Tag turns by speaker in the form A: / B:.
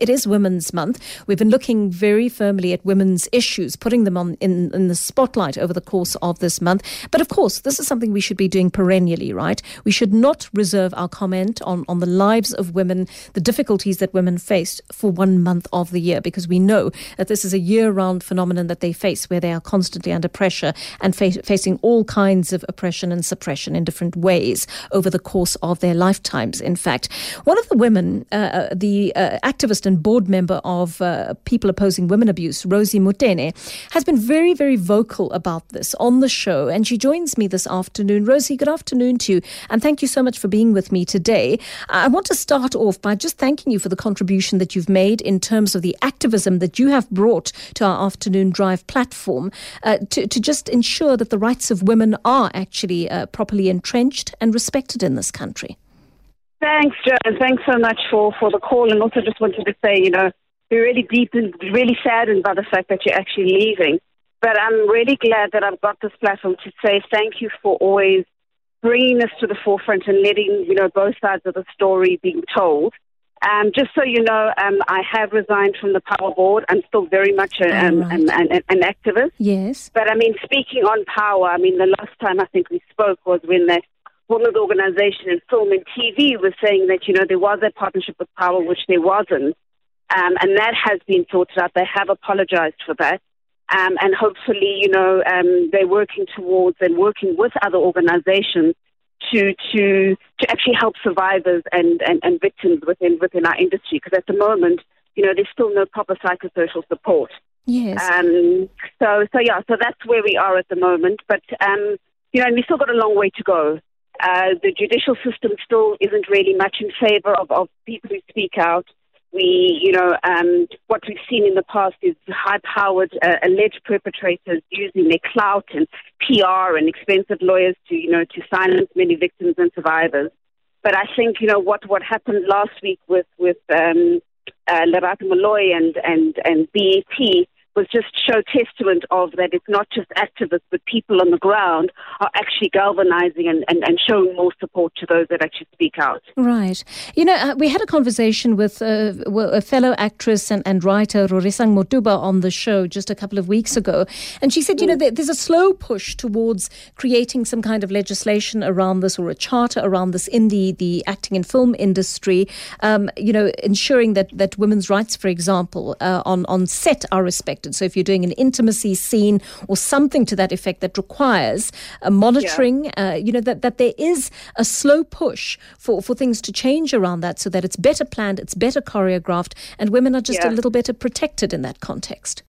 A: It is Women's Month. We've been looking very firmly at women's issues, putting them on in, in the spotlight over the course of this month. But of course, this is something we should be doing perennially, right? We should not reserve our comment on, on the lives of women, the difficulties that women face for one month of the year, because we know that this is a year round phenomenon that they face where they are constantly under pressure and fa- facing all kinds of oppression and suppression in different ways over the course of their lifetimes, in fact. One of the women, uh, uh the uh, activist and board member of uh, People Opposing Women Abuse, Rosie Motene, has been very, very vocal about this on the show. And she joins me this afternoon. Rosie, good afternoon to you. And thank you so much for being with me today. I want to start off by just thanking you for the contribution that you've made in terms of the activism that you have brought to our afternoon drive platform uh, to, to just ensure that the rights of women are actually uh, properly entrenched and respected in this country.
B: Thanks, Joe. Thanks so much for, for the call. And also just wanted to say, you know, we're really deep and really saddened by the fact that you're actually leaving. But I'm really glad that I've got this platform to say thank you for always bringing this to the forefront and letting, you know, both sides of the story being told. Um, just so you know, um, I have resigned from the POWA Board. I'm still very much a, um, right. an, an, an, activist.
A: Yes.
B: But I mean, speaking on POWA, I mean, the last time I think we spoke was when they women's organization in film and TV was saying that, you know, there was a partnership with POWA, which there wasn't. Um, and that has been sorted out. They have apologized for that. Um, and hopefully, you know, um, they're working towards and working with other organizations to to to actually help survivors and, and, and victims within within our industry. Because at the moment, you know, there's still no proper psychosocial support.
A: Yes.
B: Um, so so yeah, so that's where we are at the moment. But um, you know, and we still got a long way to go. Uh, the judicial system still isn't really much in favor of, of people who speak out. We, you know, um, what we've seen in the past is high-powered uh, alleged perpetrators using their clout and PR and expensive lawyers to, you know, to silence many victims and survivors. But I think, you know, what, what happened last week with with um, uh, Moloi and and and was just show testament of that it's not just activists, but people on the ground are actually galvanizing and, and, and showing more support to those that actually speak out.
A: Right. You know, uh, we had a conversation with uh, a fellow actress and, and writer, Rorisang Motuba, on the show just a couple of weeks ago. And she said, you know, mm. there's a slow push towards creating some kind of legislation around this or a charter around this in the, the acting and film industry, um, you know, ensuring that, that women's rights, for example, uh, on, on set are respected affected. So if you're doing an intimacy scene or something to that effect that requires a monitoring, yeah. uh, you know, that, that there is a slow push for, for things to change around that so that it's better planned, it's better choreographed, and women are just yeah. a little better protected in that context.